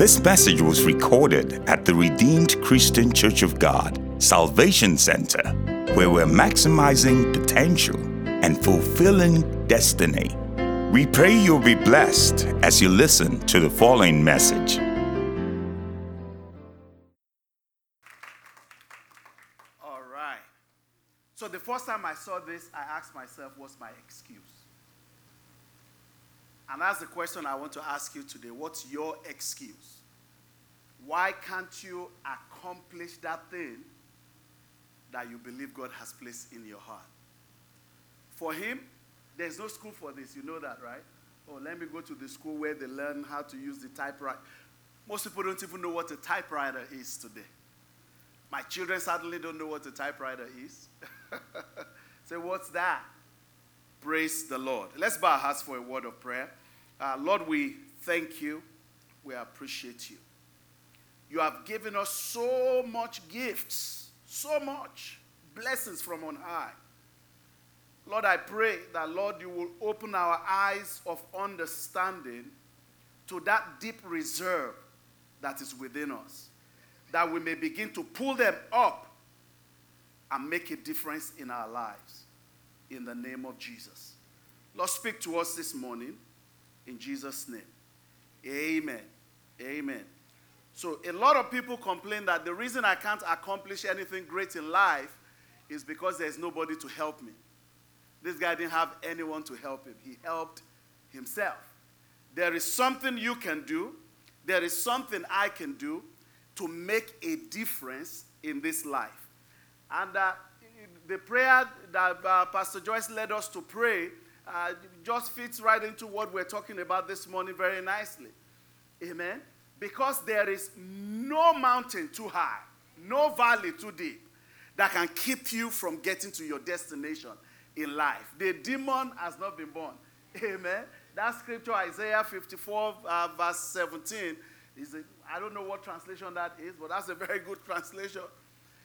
This message was recorded at the Redeemed Christian Church of God Salvation Center, where we're maximizing potential and fulfilling destiny. We pray you'll be blessed as you listen to the following message. All right. So the first time I saw this, I asked myself, what's my excuse? And that's the question I want to ask you today. What's your excuse? Why can't you accomplish that thing that you believe God has placed in your heart? For him, there's no school for this. You know that, right? Oh, let me go to the school where they learn how to use the typewriter. Most people don't even know what a typewriter is today. My children certainly don't know what a typewriter is. Say, what's that? Praise the Lord. Let's bow our hearts for a word of prayer. Uh, Lord, we thank you. We appreciate you. You have given us so much gifts, so much blessings from on high. Lord, I pray that, Lord, you will open our eyes of understanding to that deep reserve that is within us, that we may begin to pull them up and make a difference in our lives. In the name of Jesus. Lord, speak to us this morning. In Jesus' name. Amen. Amen. So, a lot of people complain that the reason I can't accomplish anything great in life is because there's nobody to help me. This guy didn't have anyone to help him, he helped himself. There is something you can do, there is something I can do to make a difference in this life. And uh, the prayer that uh, Pastor Joyce led us to pray uh, just fits right into what we're talking about this morning very nicely. Amen. Because there is no mountain too high, no valley too deep that can keep you from getting to your destination in life. The demon has not been born. Amen. That scripture, Isaiah 54, uh, verse 17, is I don't know what translation that is, but that's a very good translation.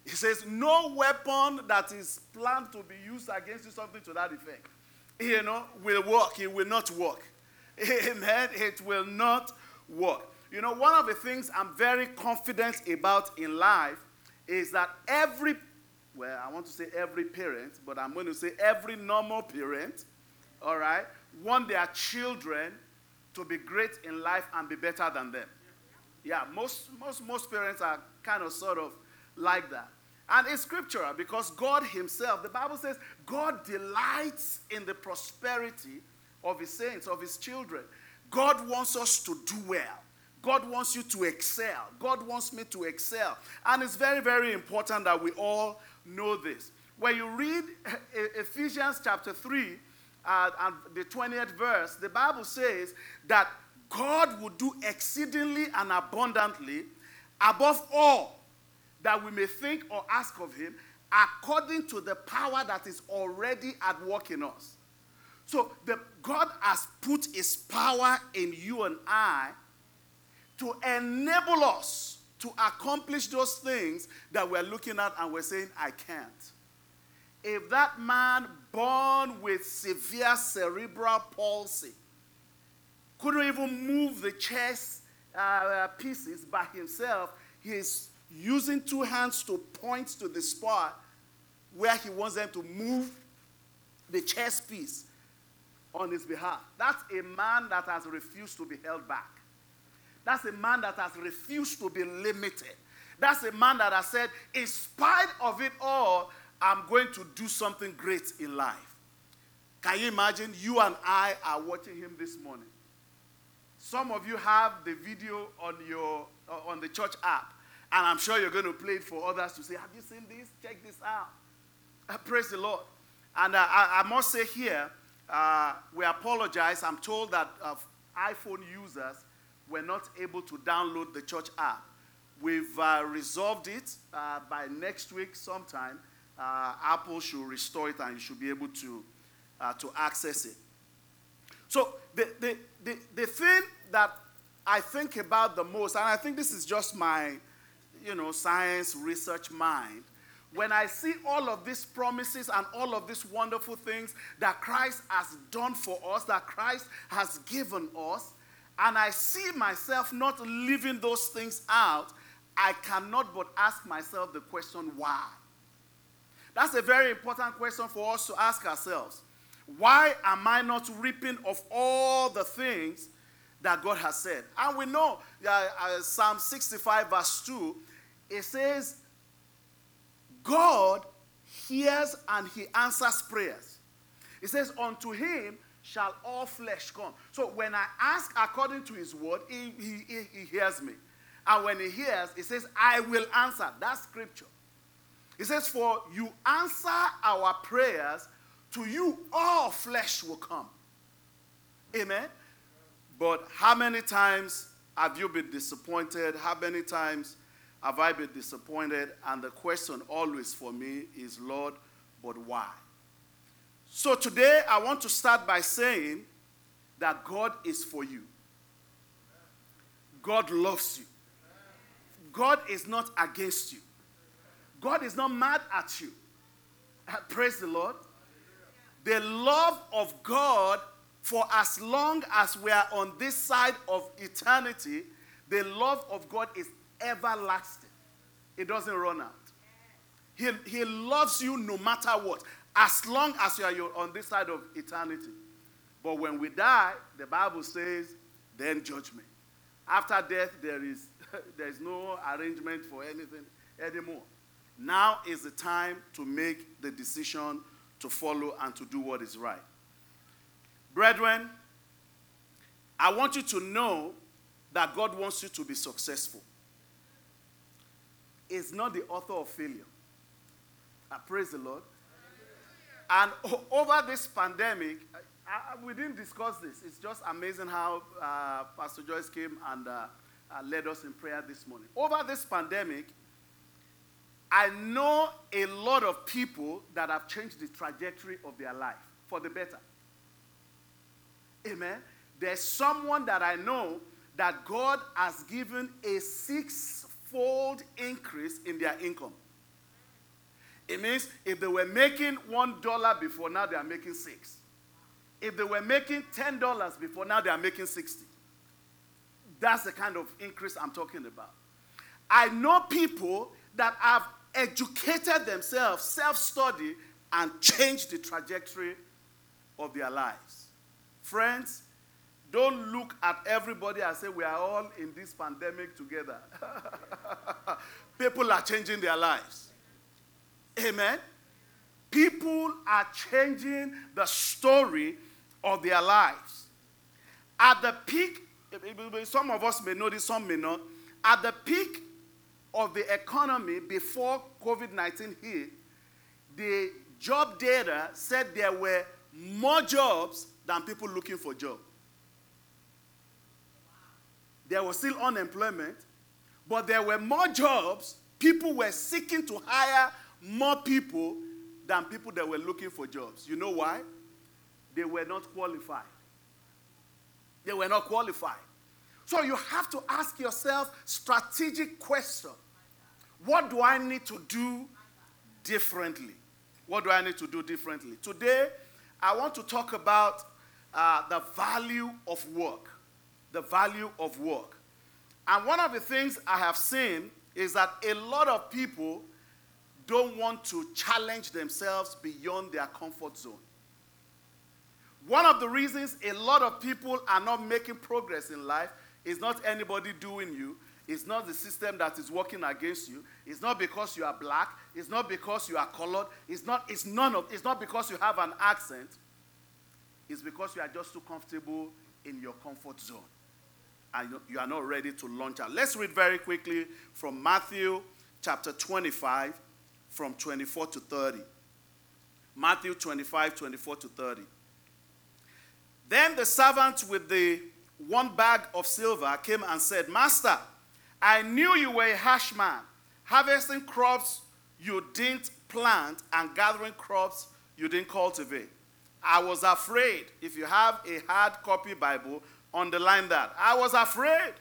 It says, No weapon that is planned to be used against you, something to that effect you know, will work. It will not work. Amen. It will not work. You know, one of the things I'm very confident about in life is that every, well, I want to say every parent, but I'm going to say every normal parent, all right, want their children to be great in life and be better than them. Yeah, most, most, most parents are kind of sort of like that. And it's scriptural because God Himself, the Bible says, God delights in the prosperity of His saints, of His children. God wants us to do well. God wants you to excel. God wants me to excel. And it's very, very important that we all know this. When you read Ephesians chapter 3 uh, and the 20th verse, the Bible says that God will do exceedingly and abundantly above all that we may think or ask of him according to the power that is already at work in us. So the, God has put his power in you and I to enable us to accomplish those things that we're looking at and we're saying, I can't. If that man born with severe cerebral palsy couldn't even move the chess uh, pieces by himself, his using two hands to point to the spot where he wants them to move the chess piece on his behalf. That's a man that has refused to be held back. That's a man that has refused to be limited. That's a man that has said, in spite of it all, I'm going to do something great in life. Can you imagine? You and I are watching him this morning. Some of you have the video on your uh, on the church app. And I'm sure you're going to play it for others to say, Have you seen this? Check this out. Uh, praise the Lord. And uh, I, I, must say here, uh, we apologize. I'm told that uh, iPhone users were not able to download the church app. We've uh, resolved it uh, by next week sometime. Apple should restore it and you should be able to, to access it. So, the, the, the, the thing that I think about the most, and I think this is just my you know, science research mind, when I see all of these promises and all of these wonderful things that Christ has done for us, that Christ has given us, and I see myself not living those things out, I cannot but ask myself the question, why? That's a very important question for us to ask ourselves. Why am I not reaping of all the things that God has said? And we know uh, uh, Psalm 65, verse 2, it says, God hears and he answers prayers. It says, Unto him shall all flesh come. So when I ask according to his word, he, he, he hears me. And when he hears, he says, I will answer. That's scripture. He says, For you answer our prayers, to you all flesh will come. Amen. But how many times have you been disappointed? How many times have I been disappointed? And the question always for me is, Lord, but why? So today I want to start by saying that God is for you. God loves you. God is not against you. God is not mad at you. Praise the Lord. The love of God for as long as we are on this side of eternity, the love of God is everlasting. It doesn't run out. He, he loves you no matter what as long as you are on this side of eternity. But when we die, the Bible says, then judgment. After death, there is, there is no arrangement for anything anymore. Now is the time to make the decision to follow and to do what is right. Brethren, I want you to know that God wants you to be successful. Is not the author of failure. I praise the Lord. And over this pandemic, I, we didn't discuss this. It's just amazing how uh, Pastor Joyce came and uh, uh, led us in prayer this morning. Over this pandemic, I know a lot of people that have changed the trajectory of their life for the better. Amen. There's someone that I know that God has given a six-fold increase in their income. It means if they were making one dollar before, now they are making six. If they were making ten dollars before, now they are making 60. That's the kind of increase I'm talking about. I know people that have educated themselves, self study, and changed the trajectory of their lives. Friends, don't look at everybody and say, We are all in this pandemic together. people are changing their lives. Amen. People are changing the story of their lives. At the peak, some of us may know this, some may not. At the peak of the economy before COVID 19 hit, the job data said there were more jobs than people looking for jobs. There was still unemployment, but there were more jobs. People were seeking to hire more people than people that were looking for jobs. You know why? They were not qualified. They were not qualified. So you have to ask yourself strategic question. What do I need to do differently? What do I need to do differently? Today, I want to talk about uh, the value of work. The value of work. And one of the things I have seen is that a lot of people don't want to challenge themselves beyond their comfort zone. One of the reasons a lot of people are not making progress in life is not anybody doing you. It's not the system that is working against you. It's not because you are black. It's not because you are colored. It's not, it's none of, it's not because you have an accent. It's because you are just too comfortable in your comfort zone. And you are not ready to launch out. Let's read very quickly from Matthew chapter 25, from 24 to 30. Matthew 25, 24 to 30. Then the servant with the one bag of silver came and said, Master, I knew you were a harsh man, harvesting crops you didn't plant and gathering crops you didn't cultivate. I was afraid. If you have a hard copy Bible, underline that. I was afraid.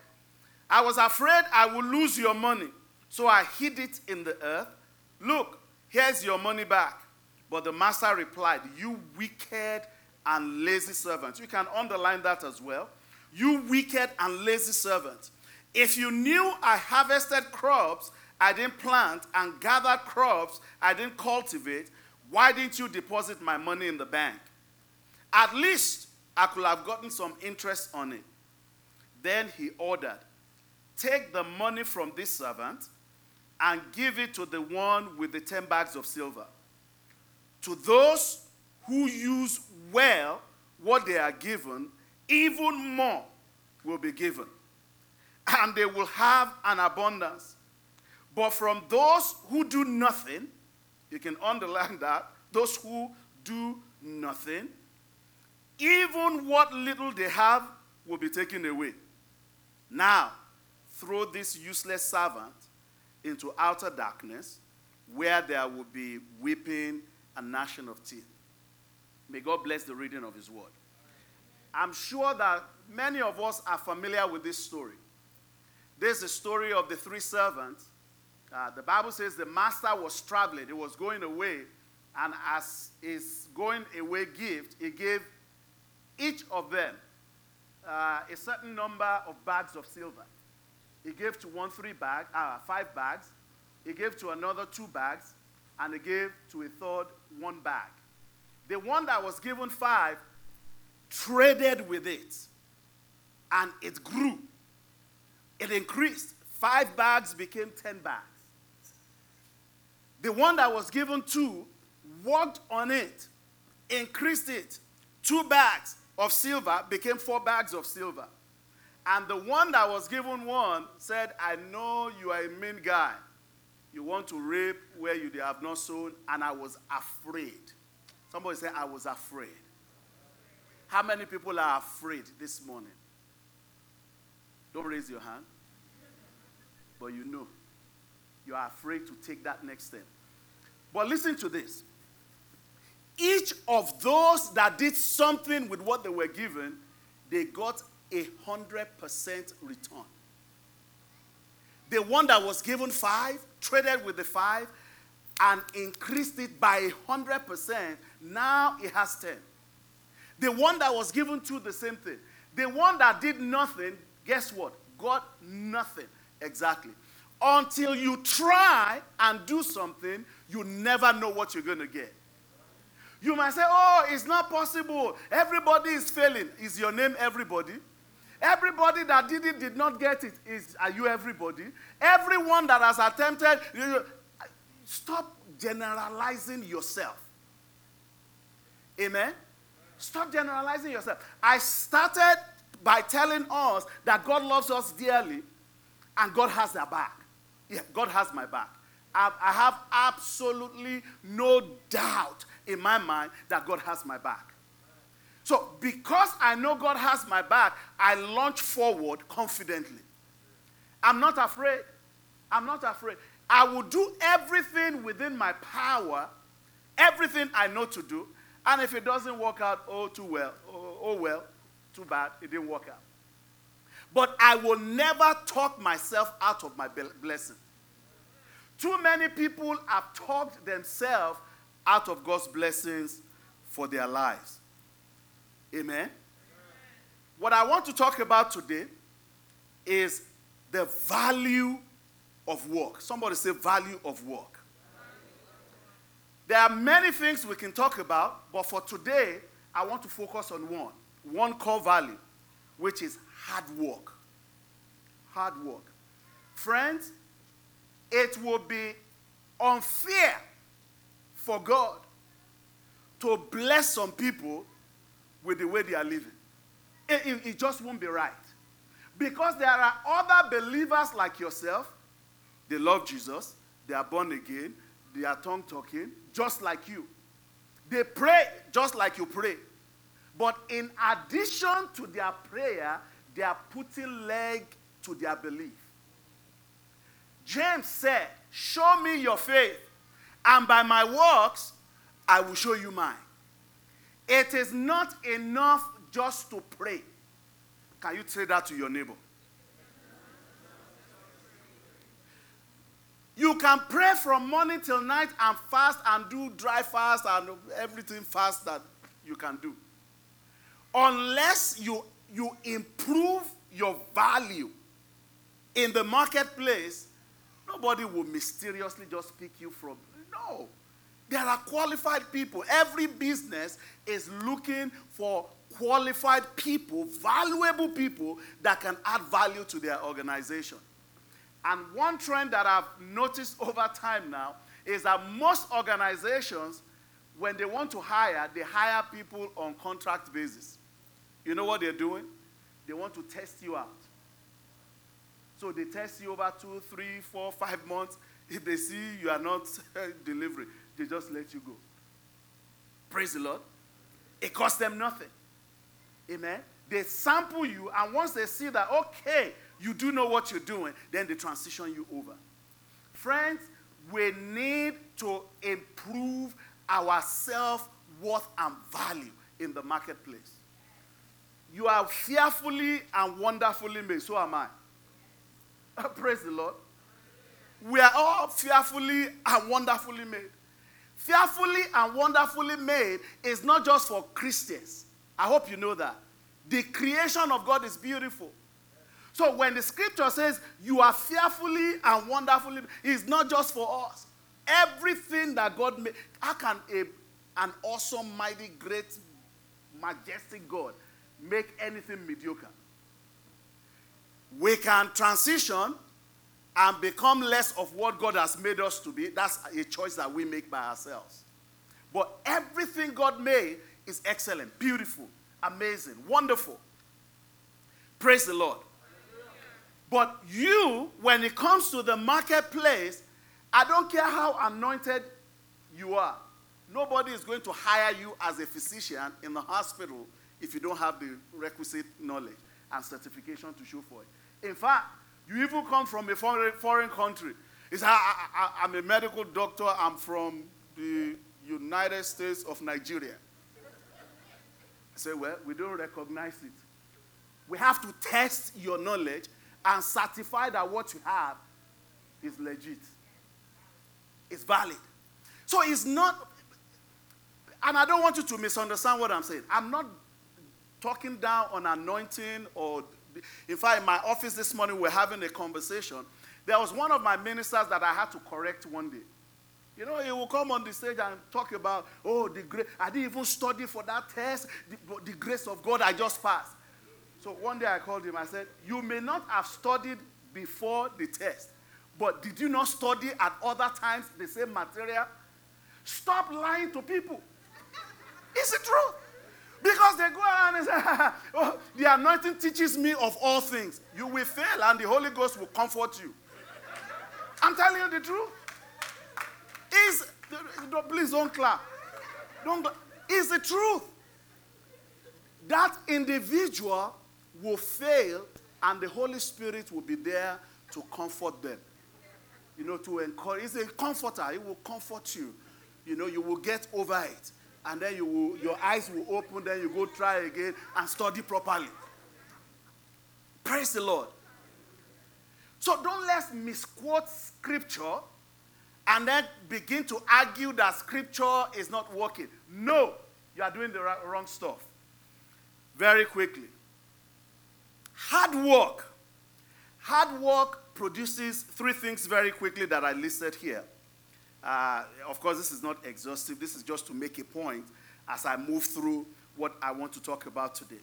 I was afraid I would lose your money. So I hid it in the earth. Look, here's your money back. But the master replied, You wicked and lazy servants. You can underline that as well. You wicked and lazy servant. If you knew I harvested crops I didn't plant and gathered crops I didn't cultivate, why didn't you deposit my money in the bank? At least I could have gotten some interest on it. Then he ordered, Take the money from this servant and give it to the one with the 10 bags of silver. To those who use well what they are given, even more will be given, and they will have an abundance. But from those who do nothing, you can underline that, those who do nothing, even what little they have will be taken away. Now, throw this useless servant into outer darkness where there will be weeping and gnashing of teeth. May God bless the reading of His word. I'm sure that many of us are familiar with this story. This is the story of the three servants. Uh, the Bible says the master was traveling, he was going away, and as his going away gift, he gave each of them uh, a certain number of bags of silver. He gave to one three bags, uh, five bags. He gave to another two bags, and he gave to a third one bag. The one that was given five traded with it, and it grew. It increased. Five bags became ten bags. The one that was given two worked on it, increased it. Two bags of silver became four bags of silver. And the one that was given one said, I know you are a mean guy. You want to rape where you have not sown, and I was afraid. Somebody said, I was afraid. How many people are afraid this morning? Don't raise your hand. But you know, you are afraid to take that next step. But listen to this. Each of those that did something with what they were given, they got a 100% return. The one that was given five traded with the five and increased it by a 100%. Now it has 10. The one that was given two, the same thing. The one that did nothing, guess what? Got nothing. Exactly. Until you try and do something, you never know what you're going to get. You might say, Oh, it's not possible. Everybody is failing. Is your name everybody? Everybody that did it did not get it. Is are you everybody? Everyone that has attempted, you, stop generalizing yourself. Amen. Stop generalizing yourself. I started by telling us that God loves us dearly and God has our back. Yeah, God has my back. I, I have absolutely no doubt in my mind that God has my back. So, because I know God has my back, I launch forward confidently. I'm not afraid. I'm not afraid. I will do everything within my power, everything I know to do. And if it doesn't work out, oh, too well, oh, oh well, too bad, it didn't work out. But I will never talk myself out of my blessing. Too many people have talked themselves out of God's blessings for their lives. Amen. What I want to talk about today is the value of work. Somebody say, value of work. There are many things we can talk about, but for today, I want to focus on one. One core value, which is hard work. Hard work. Friends, it will be unfair for God to bless some people with the way they are living. It, it, it, just won't be right. Because there are other believers like yourself, they love Jesus, they are born again, they are tongue talking, just like you. They pray just like you pray. But in addition to their prayer, they are putting leg to their belief. James said, Show me your faith, and by my works, I will show you mine. It is not enough just to pray. Can you say that to your neighbor? You can pray from morning till night and fast and do dry fast and everything fast that you can do. Unless you, you improve your value in the marketplace, nobody will mysteriously just pick you from. No. There are qualified people. Every business is looking for qualified people, valuable people that can add value to their organization. And one trend that I've noticed over time now is that most organizations, when they want to hire, they hire people on contract basis. You know what they're doing? They want to test you out. So they test you over two, three, four, five months. If they see you are not delivering, they just let you go. Praise the Lord. It costs them nothing. Amen. They sample you, and once they see that, okay, you do know what you're doing, then they transition you over. Friends, we need to improve our self worth and value in the marketplace. You are fearfully and wonderfully made. So am I. Praise the Lord. We are all fearfully and wonderfully made. Fearfully and wonderfully made is not just for Christians. I hope you know that. The creation of God is beautiful. So when the scripture says you are fearfully and wonderfully, it's not just for us. Everything that God made, how can a, an awesome, mighty, great, majestic God make anything mediocre? We can transition and become less of what God has made us to be. That's a choice that we make by ourselves. But everything God made is excellent, beautiful, amazing, wonderful. Praise the Lord. But you, when it comes to the marketplace, I don't care how anointed you are. Nobody is going to hire you as a physician in the hospital if you don't have the requisite knowledge and certification to show for it. In fact, you even come from a foreign, foreign country. It's, I, I'm a medical doctor. I'm from the United States of Nigeria. I say, well, we don't recognize it. We have to test your knowledge and certify that what you have is legit, it's valid. So it's not, and I don't want you to misunderstand what I'm saying. I'm not talking down on anointing or, in fact, in my office this morning, we're having a conversation. There was one of my ministers that I had to correct one day. You know, he will come on the stage and talk about, oh, the grace. I didn't even study for that test. The, the grace of God I just passed. So one day I called him. I said, You may not have studied before the test, but did you not study at other times the same material? Stop lying to people. Is it true? Because they go around and say, oh, The anointing teaches me of all things. You will fail, and the Holy Ghost will comfort you. I'm telling you the truth. Is please don't clap. Don't. Is the truth. That individual will fail, and the Holy Spirit will be there to comfort them. You know, to encourage. He's a comforter. He will comfort you. You know, you will get over it. And then you will, your eyes will open, then you go try again and study properly. Praise the Lord. So don't let's misquote scripture and then begin to argue that scripture is not working. No, you are doing the wrong stuff. Very quickly. Hard work. Hard work produces three things very quickly that I listed here. Uh, of course, this is not exhaustive. This is just to make a point as I move through what I want to talk about today.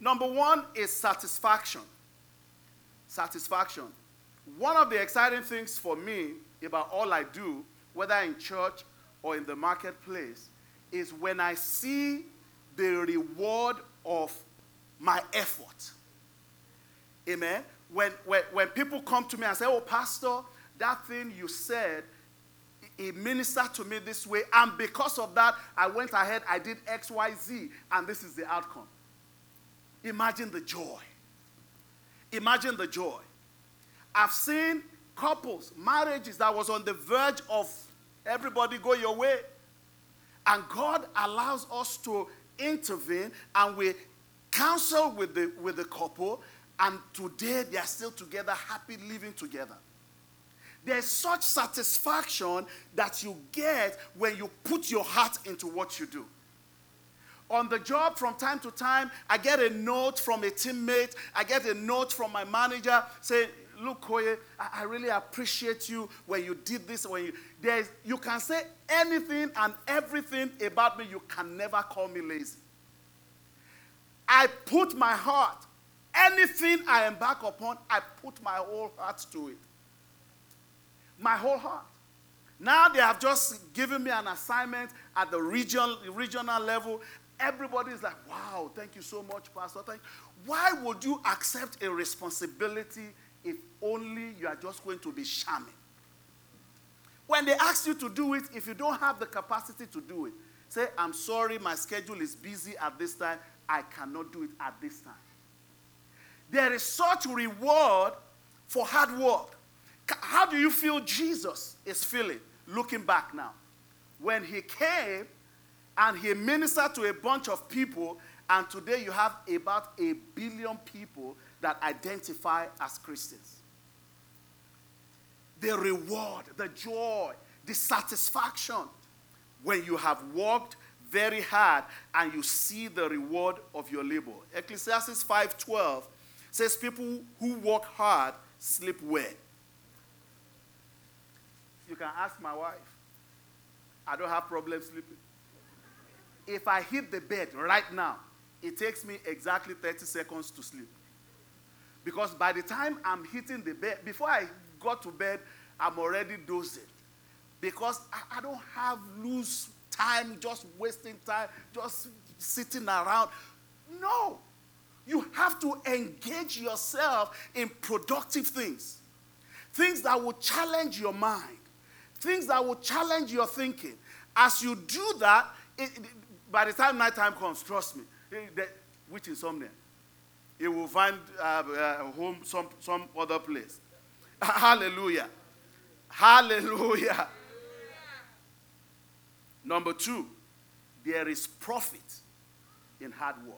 Number one is satisfaction. Satisfaction. One of the exciting things for me about all I do, whether in church or in the marketplace, is when I see the reward of my effort. Amen. When, when, when people come to me and say, Oh, Pastor, that thing you said, it ministered to me this way. And because of that, I went ahead, I did X, Y, Z, and this is the outcome. Imagine the joy. Imagine the joy. I've seen couples, marriages that was on the verge of everybody go your way. And God allows us to intervene and we counsel with the, with the couple and today they are still together, happy living together. There's such satisfaction that you get when you put your heart into what you do. On the job, from time to time, I get a note from a teammate, I get a note from my manager saying, Look, Koye, I, really appreciate you when you did this. When you, there's, you can say anything and everything about me, you can never call me lazy. I put my heart, anything I embark upon, I put my whole heart to it. My whole heart. Now they have just given me an assignment at the regional, regional level. Everybody is like, wow, thank you so much, Pastor. Thank Why would you accept a responsibility if only you are just going to be shamming? When they ask you to do it, if you don't have the capacity to do it, say, I'm sorry, my schedule is busy at this time. I cannot do it at this time. There is such reward for hard work. How do you feel Jesus is feeling looking back now? When he came and he ministered to a bunch of people, and today you have about a billion people that identify as Christians. The reward, the joy, the satisfaction when you have worked very hard and you see the reward of your labor. Ecclesiastes 5:12 says people who work hard sleep well. You can ask my wife. I don't have problem sleeping. If I hit the bed right now, it takes me exactly 30 seconds to sleep. Because by the time I'm hitting the bed, before I got to bed, I'm already dozing. Because I, I don't have loose time, just wasting time, just sitting around. No. You have to engage yourself in productive things, things that will challenge your mind, things that will challenge your thinking. As you do that, it, it, by the time nighttime comes, trust me, the, which insomnia, he will find uh, uh, home some, some other place. Hallelujah. Hallelujah. Number two, there is profit in hard work.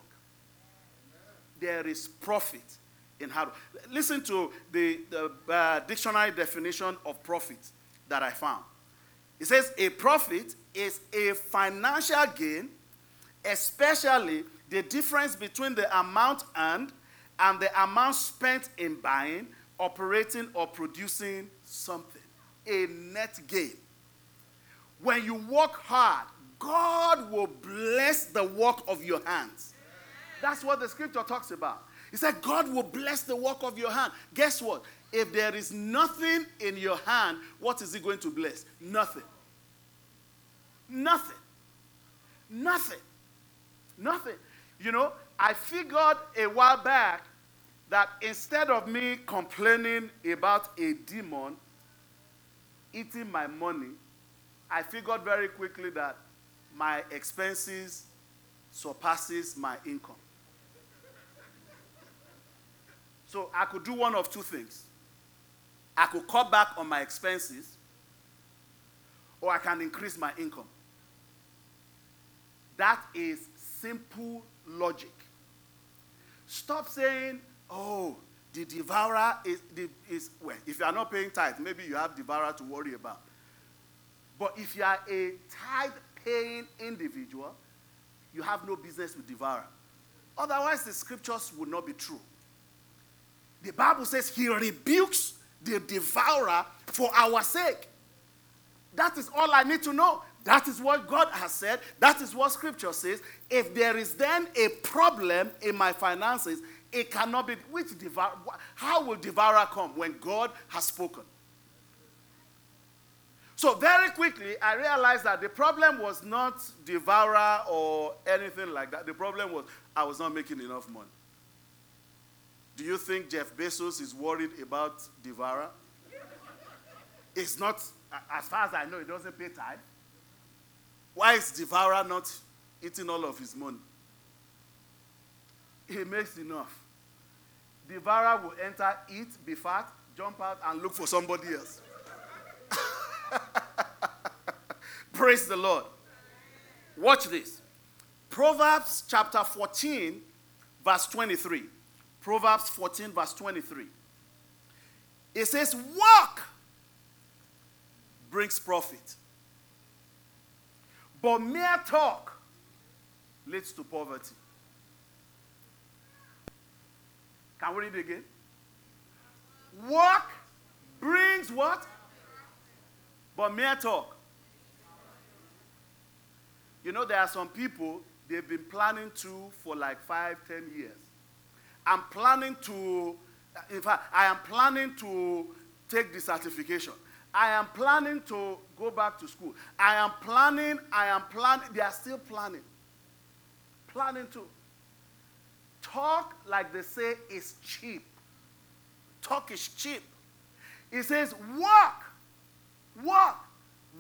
There is profit in hard work. Listen to the, the uh, dictionary definition of profit that I found. It says a profit is a financial gain, especially the difference between the amount earned and the amount spent in buying, operating, or producing something. A net gain. When you work hard, God will bless the work of your hands. That's what the scripture talks about. He said, God will bless the work of your hand. Guess what? If there is nothing in your hand, what is He going to bless? Nothing. Nothing. Nothing. Nothing. You know, I figured a while back that instead of me complaining about a demon eating my money, I figured very quickly that my expenses surpasses my income. So I could do one of two things. I could cut back on my expenses, or I can increase my income. That is simple logic. Stop saying, oh, the devourer is, is well, if you are not paying tithe, maybe you have devourer to worry about. But if you are a tithe paying individual, you have no business with devourer. Otherwise, the scriptures would not be true. The Bible says he rebukes the devourer for our sake. That is all I need to know. That is what God has said. That is what scripture says. If there is then a problem in my finances, it cannot be which devour how will devourer come when God has spoken? So very quickly, I realized that the problem was not devourer or anything like that. The problem was I was not making enough money. Do you think Jeff Bezos is worried about devourer? It's not, as far as I know, he doesn't pay tithe. Why is devourer not eating all of his money? He makes enough. Devourer will enter, eat, be fat, jump out, and look for somebody else. Praise the Lord. Watch this. Proverbs chapter 14, verse 23. Proverbs 14, verse 23. It says, Work brings profit. But mere talk leads to poverty. Can we read again? Work brings what? But mere talk. You know, there are some people, they've been planning to for like five, ten years. I'm planning to, in fact, I am planning to take the certification. I am planning to go back to school. I am planning, I am planning. They are still planning. Planning to. Talk, like they say, is cheap. Talk is cheap. He says, work. Work.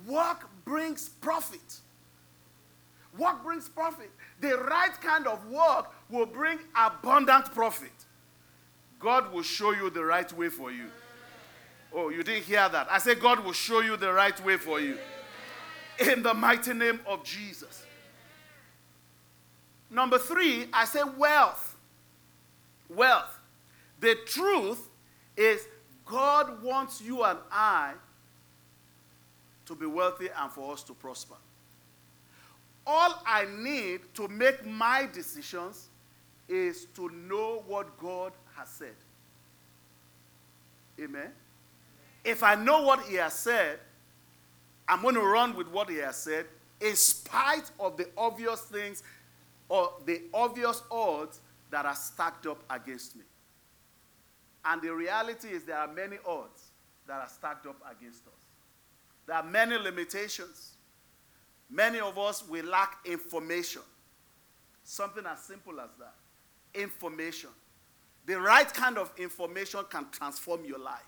Work brings profit. Work brings profit. The right kind of work will bring abundant profit. God will show you the right way for you. Oh, you didn't hear that. I said, God will show you the right way for you. In the mighty name of Jesus. Number three, I say wealth. Wealth. The truth is, God wants you and I to be wealthy and for us to prosper. All I need to make my decisions is to know what God has said. Amen. If I know what He has said, I'm going to run with what He has said, in spite of the obvious things or the obvious odds that are stacked up against me. And the reality is, there are many odds that are stacked up against us. There are many limitations. Many of us, we lack information. Something as simple as that information. The right kind of information can transform your life.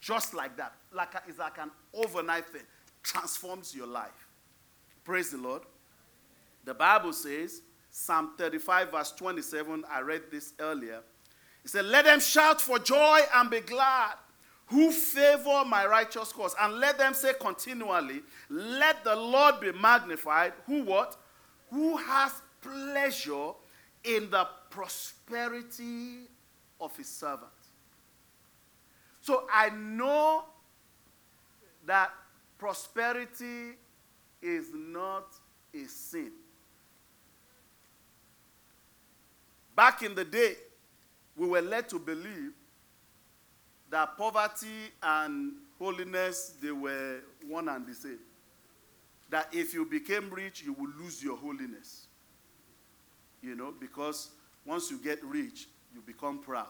Just like that. Like a, it's like an overnight thing. Transforms your life. Praise the Lord. The Bible says, Psalm 35, verse 27, I read this earlier. It said, Let them shout for joy and be glad who favor my righteous cause. And let them say continually, Let the Lord be magnified. Who what? Who has pleasure in the prosperity of his servant. So I know that prosperity is not a sin. Back in the day, we were led to believe that poverty and holiness they were one and the same. That if you became rich, you will lose your holiness. You know, because once you get rich, you become proud.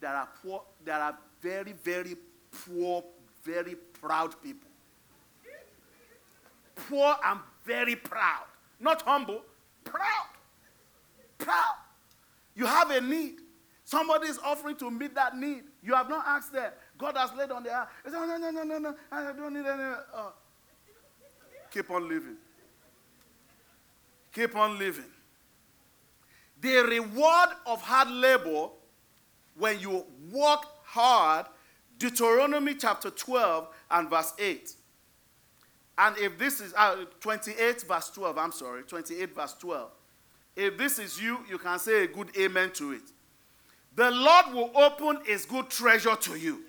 There are poor, there are very, very poor, very proud people. Poor and very proud. Not humble, proud. Proud. You have a need. Somebody is offering to meet that need. You have not asked them. God has laid on their heart. They say, no, no, no, no, no, I don't need any. Uh, keep on living. Keep on living. The reward of hard labor when you work hard, Deuteronomy chapter 12 and verse 8. And if this is uh, 28 verse 12, I'm sorry, 28 verse 12. If this is you, you can say a good amen to it. The Lord will open his good treasure to you.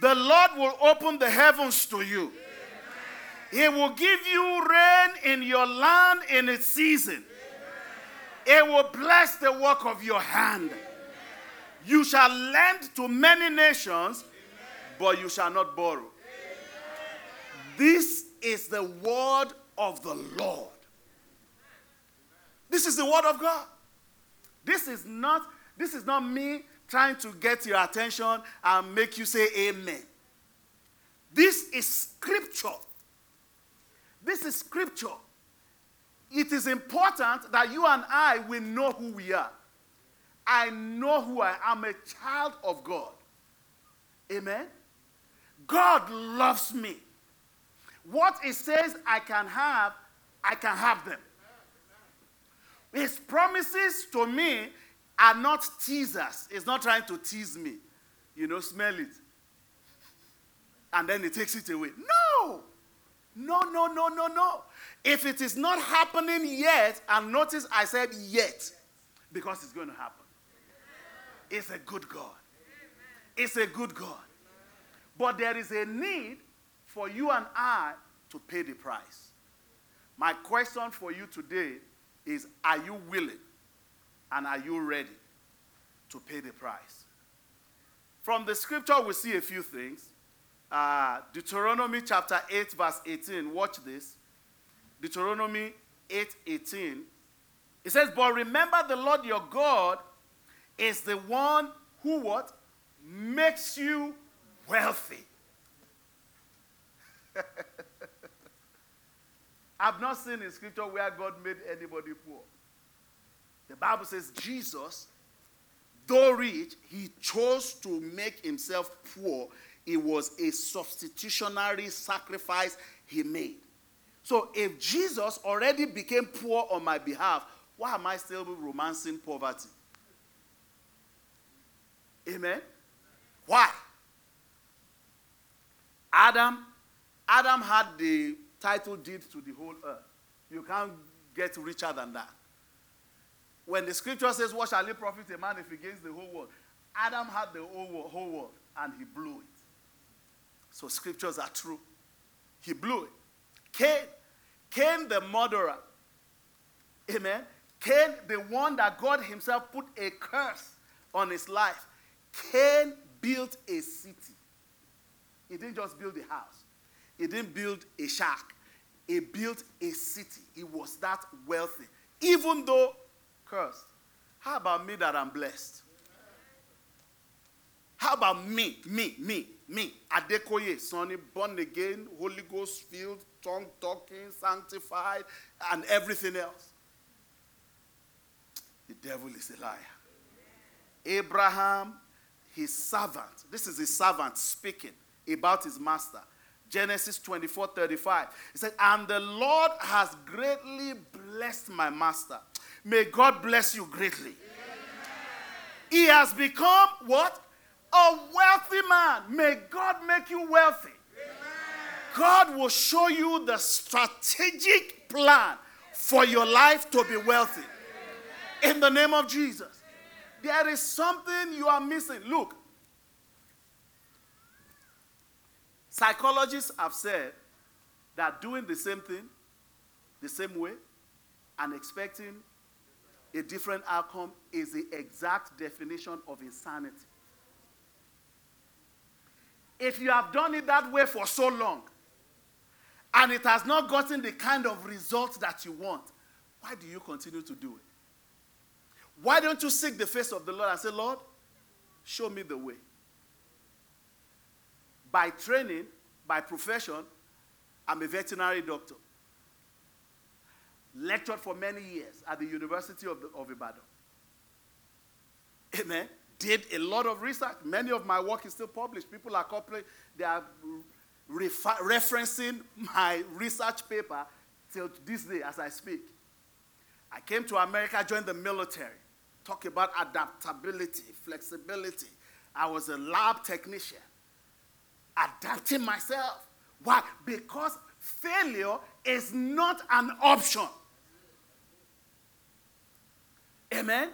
The Lord will open the heavens to you. He will give you rain in your land in its season. It will bless the work of your hand. You shall lend to many nations, but you shall not borrow. This is the word of the Lord. This is the word of God. This is not this is not me trying to get your attention and make you say amen. This is scripture. This is scripture. It is important that you and I will know who we are. I know who I am, a child of God. Amen. God loves me. What it says I can have, I can have them. His promises to me are not teasers. He's not trying to tease me. You know, smell it. And then he takes it away. No! No, no, no, no, no. If it is not happening yet, and notice I said yet, because it's going to happen. It's a good God. It's a good God. But there is a need for you and I to pay the price. My question for you today is Are you willing and are you ready to pay the price? From the scripture, we see a few things. Uh, Deuteronomy chapter 8, verse 18. Watch this. Deuteronomy 8 18. It says, But remember the Lord your God is the one who what? Makes you wealthy. I've not seen in scripture where God made anybody poor. The Bible says Jesus, though rich, he chose to make himself poor. It was a substitutionary sacrifice he made. So if Jesus already became poor on my behalf, why am I still romancing poverty? Amen? Why? Adam, Adam had the title deed to the whole earth. You can't get richer than that. When the scripture says, What shall it profit a man if he gains the whole world? Adam had the whole, whole world and he blew it. So scriptures are true. He blew it. Cain, Cain the murderer. Amen. Cain, the one that God Himself put a curse on his life. Cain built a city. He didn't just build a house, he didn't build a shack. He built a city. He was that wealthy, even though cursed. How about me that I'm blessed? How about me, me, me, me, Adekoye, Sanni, born again, Holy Ghost filled, tongue talking, sanctified, and everything else? The devil is a liar. Abraham, his servant, this is his servant speaking about his master. Genesis 24 35. He said, And the Lord has greatly blessed my master. May God bless you greatly. Amen. He has become what? A wealthy man. May God make you wealthy. Amen. God will show you the strategic plan for your life to be wealthy. In the name of Jesus. There is something you are missing. Look, Psychologists have said that doing the same thing the same way and expecting a different outcome is the exact definition of insanity. If you have done it that way for so long and it has not gotten the kind of results that you want, why do you continue to do it? Why don't you seek the face of the Lord and say, Lord, show me the way? By training, by profession, I'm a veterinary doctor. Lectured for many years at the University of, the, of Ibadan. Amen. Did a lot of research. Many of my work is still published. People are copying, they are refer- referencing my research paper till this day as I speak. I came to America, joined the military. Talk about adaptability, flexibility. I was a lab technician adapting myself. Why? Because failure is not an option. Amen?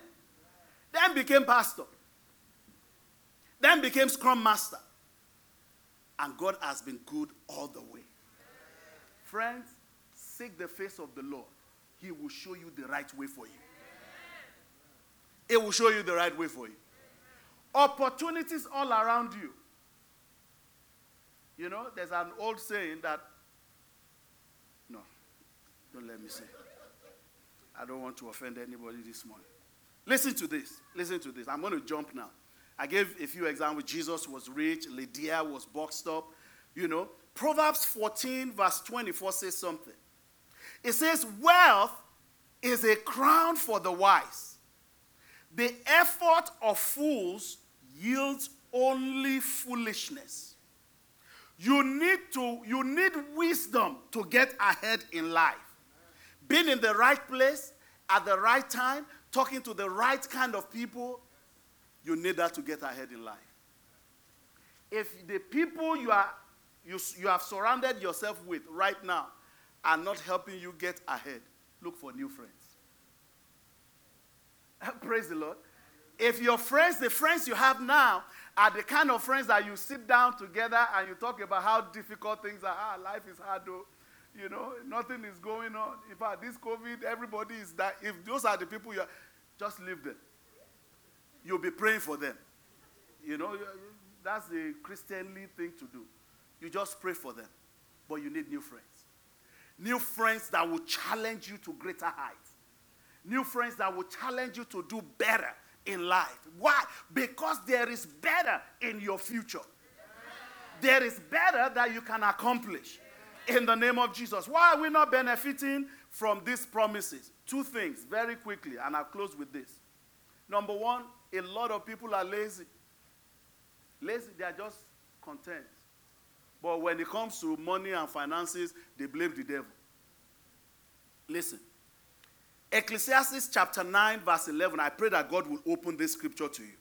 Then became pastor. Then became scrum master. And God has been good all the way. Friends, seek the face of the Lord. He will show you the right way for you. It will show you the right way for you. Opportunities all around you. You know, there's an old saying that, no, don't let me say. I don't want to offend anybody this morning. Listen to this. Listen to this. I'm going to jump now. I gave a few examples. Jesus was rich, Lydia was boxed up. You know, Proverbs 14, verse 24 says something. It says, Wealth is a crown for the wise. The effort of fools yields only foolishness. You need to you need wisdom to get ahead in life. Being in the right place at the right time, talking to the right kind of people, you need that to get ahead in life. If the people you are you, you have surrounded yourself with right now are not helping you get ahead, look for new friends. Praise the Lord. If your friends, the friends you have now, are the kind of friends that you sit down together and you talk about how difficult things are. Ah, life is hard though. You know, nothing is going on. In fact, this COVID, everybody is that. If those are the people you are, just leave them. You'll be praying for them. You know, that's the Christianly thing to do. You just pray for them. But you need new friends. New friends that will challenge you to greater heights. New friends that will challenge you to do better in life. Why? Because there is better in your future. There is better that you can accomplish in the name of Jesus. Why are we not benefiting from these promises? Two things very quickly, and I'll close with this. Number one, a lot of people are lazy. Lazy, they are just content. But when it comes to money and finances, they blame the devil. Listen. Ecclesiastes chapter 9, verse 11. I pray that God will open this scripture to you.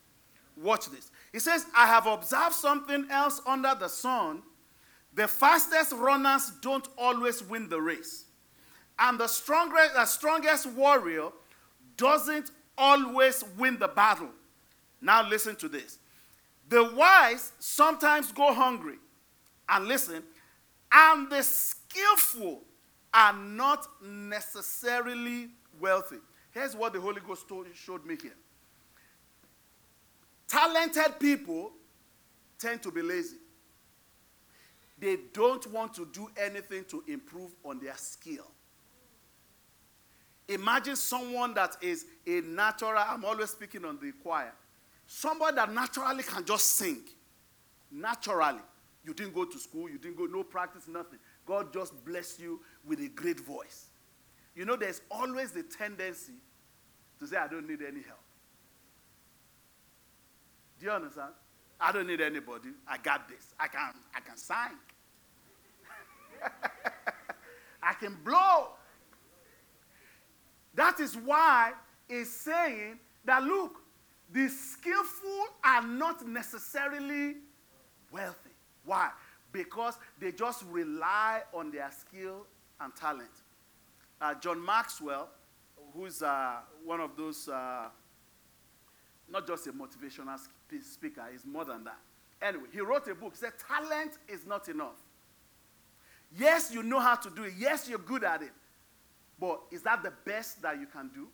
Watch this. He says, I have observed something else under the sun. The fastest runners don't always win the race. And the strongest, the strongest warrior doesn't always win the battle. Now, listen to this. The wise sometimes go hungry. And listen, and the skillful are not necessarily wealthy. Here's what the Holy Ghost told, showed me here. Talented people tend to be lazy. They don't want to do anything to improve on their skill. Imagine someone that is a natural, I'm always speaking on the choir, somebody that naturally can just sing. Naturally. You didn't go to school, you didn't go, no practice, nothing. God just bless you with a great voice. You know, there's always the tendency to say, I don't need any help. Do you understand? I don't need anybody. I got this. I can, I can sing. I can blow. That is why it's saying that look, the skillful are not necessarily wealthy. Why? Because they just rely on their skill and talent. Uh, John Maxwell, who's uh, one of those, uh, not just a motivational speaker, he's more than that. Anyway, he wrote a book. He said, Talent is not enough. Yes, you know how to do it. Yes, you're good at it. But is that the best that you can do?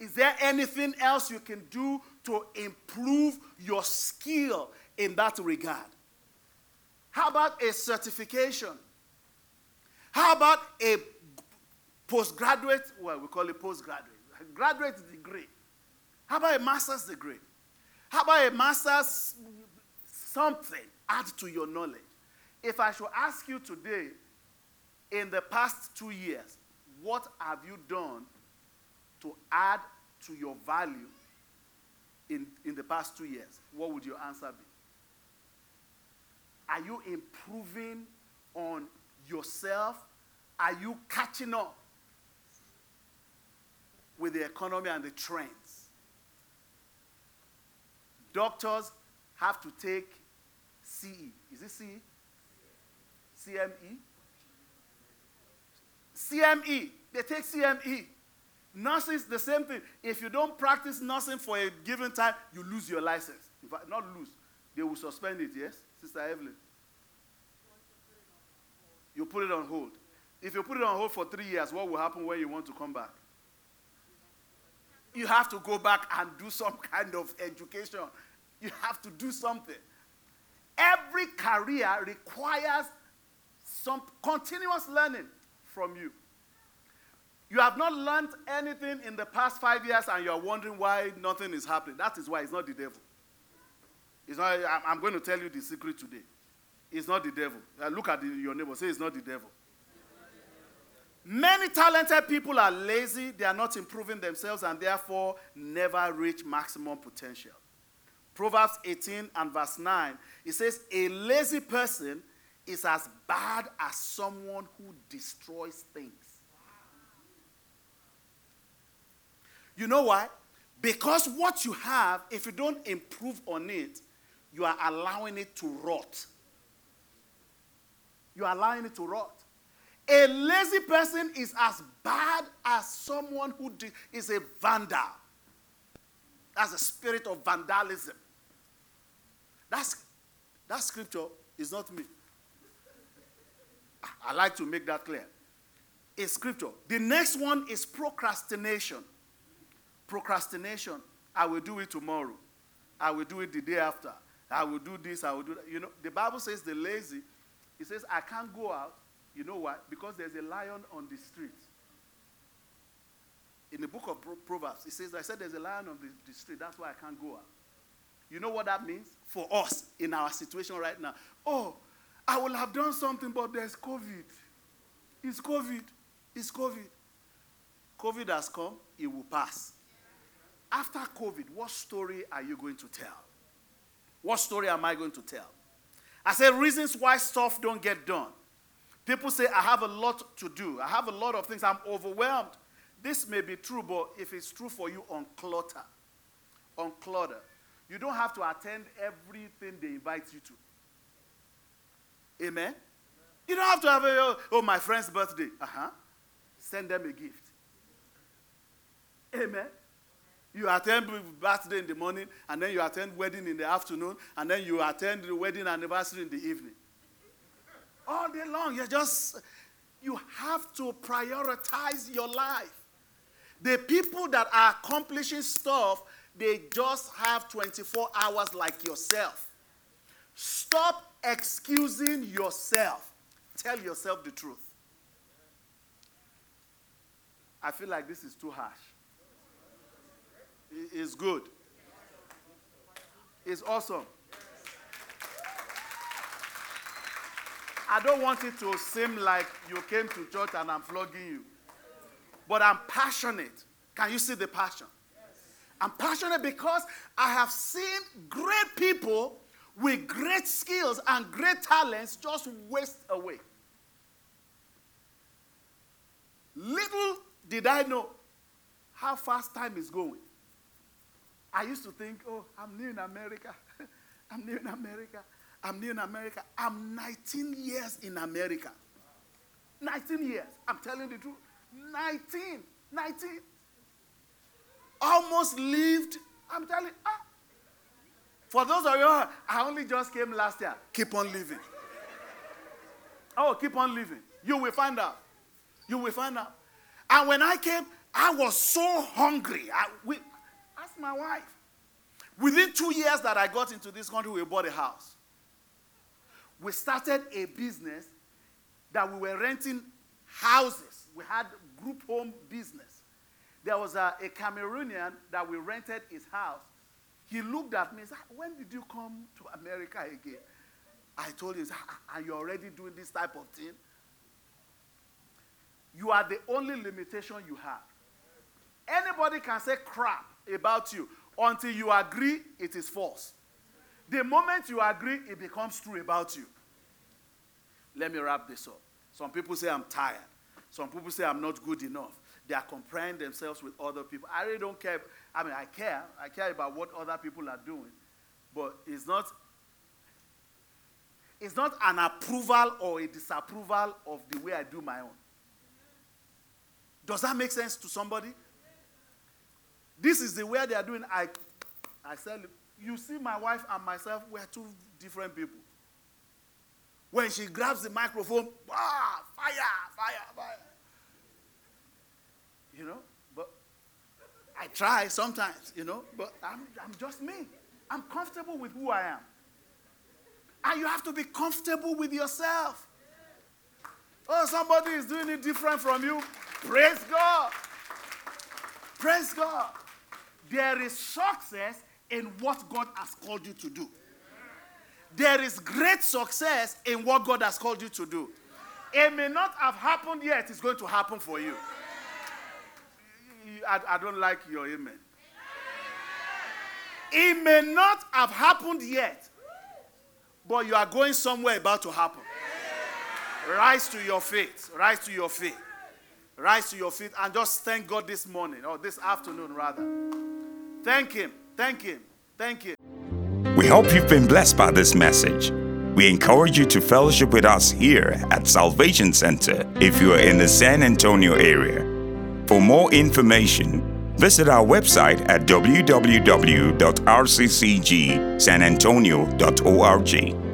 Is there anything else you can do to improve your skill in that regard? How about a certification? How about a postgraduate? Well, we call it postgraduate. a Graduate degree. How about a master's degree? How about a master's something? Add to your knowledge. If I should ask you today, in the past two years, what have you done to add to your value in, in the past two years? What would your answer be? Are you improving on yourself? Are you catching up with the economy and the trends? Doctors have to take CE. Is it CE? CME? CME. They take CME. Nurses, the same thing. If you don't practice nursing for a given time, you lose your license. Fact, not lose. They will suspend it, yes? Sister Evelyn. You put it on hold. If you put it on hold for three years, what will happen when you want to come back? You have to go back and do some kind of education. You have to do something. Every career requires some continuous learning from you. You have not learned anything in the past five years and you're wondering why nothing is happening. That is why it's not the devil. It's not, I'm going to tell you the secret today. It's not the devil. Uh, look at the, your neighbor. Say it's not the devil. Many talented people are lazy, they are not improving themselves, and therefore never reach maximum potential. Proverbs 18 and verse 9, it says, A lazy person is as bad as someone who destroys things. You know why? Because what you have, if you don't improve on it, you are allowing it to rot. You are allowing it to rot. A lazy person is as bad as someone who is a vandal. That's a spirit of vandalism. That's, that scripture is not me. I like to make that clear. It's scripture. The next one is procrastination. Procrastination. I will do it tomorrow. I will do it the day after. I will do this. I will do that. You know, the Bible says the lazy, it says, I can't go out. You know why? Because there's a lion on the street. In the book of Proverbs, it says, I said there's a lion on the, the street. That's why I can't go out. You know what that means for us in our situation right now? Oh, I will have done something, but there's COVID. It's COVID. It's COVID. COVID has come, it will pass. After COVID, what story are you going to tell? What story am I going to tell? I say reasons why stuff don't get done. People say, I have a lot to do. I have a lot of things. I'm overwhelmed. This may be true, but if it's true for you, unclutter. Unclutter. You don't have to attend everything they invite you to. Amen? You don't have to have a, oh, oh my friend's birthday. Uh huh. Send them a gift. Amen. You attend birthday in the morning, and then you attend wedding in the afternoon, and then you attend the wedding anniversary in the evening. All day long, you just you have to prioritize your life. The people that are accomplishing stuff, they just have 24 hours like yourself. Stop excusing yourself. Tell yourself the truth. I feel like this is too harsh is good. It's awesome. I don't want it to seem like you came to church and I'm flogging you. But I'm passionate. Can you see the passion? I'm passionate because I have seen great people with great skills and great talents just waste away. Little did I know how fast time is going. I used to think, oh, I'm new in America. I'm new in America. I'm new in America. I'm 19 years in America. 19 years. I'm telling the truth. 19. 19. Almost lived. I'm telling ah. For those of you, I only just came last year. Keep on living. Oh, keep on living. You will find out. You will find out. And when I came, I was so hungry. I, we, my wife. Within two years that I got into this country, we bought a house. We started a business that we were renting houses. We had group home business. There was a, a Cameroonian that we rented his house. He looked at me and said, ah, When did you come to America again? I told him, Are you already doing this type of thing? You are the only limitation you have. Anybody can say crap about you. Until you agree, it is false. The moment you agree, it becomes true about you. Let me wrap this up. Some people say I'm tired. Some people say I'm not good enough. They are comparing themselves with other people. I really don't care. I mean, I care. I care about what other people are doing. But it's not it's not an approval or a disapproval of the way I do my own. Does that make sense to somebody? This is the way they are doing. I, I said, you see, my wife and myself, we're two different people. When she grabs the microphone, ah, fire, fire, fire. You know, but I try sometimes, you know, but I'm, I'm just me. I'm comfortable with who I am. And you have to be comfortable with yourself. Oh, somebody is doing it different from you. Praise God. Praise God. There is success in what God has called you to do. There is great success in what God has called you to do. It may not have happened yet, it's going to happen for you. I, don't like your amen. It may not have happened yet, but you are going somewhere about to happen. Rise to your feet. Rise to your feet. Rise to your feet and just thank God this morning or this afternoon, rather. Thank Him. Thank Him. Thank Him. We hope you've been blessed by this message. We encourage you to fellowship with us here at Salvation Center if you are in the San Antonio area. For more information, visit our website at www.rccgsanantonio.org.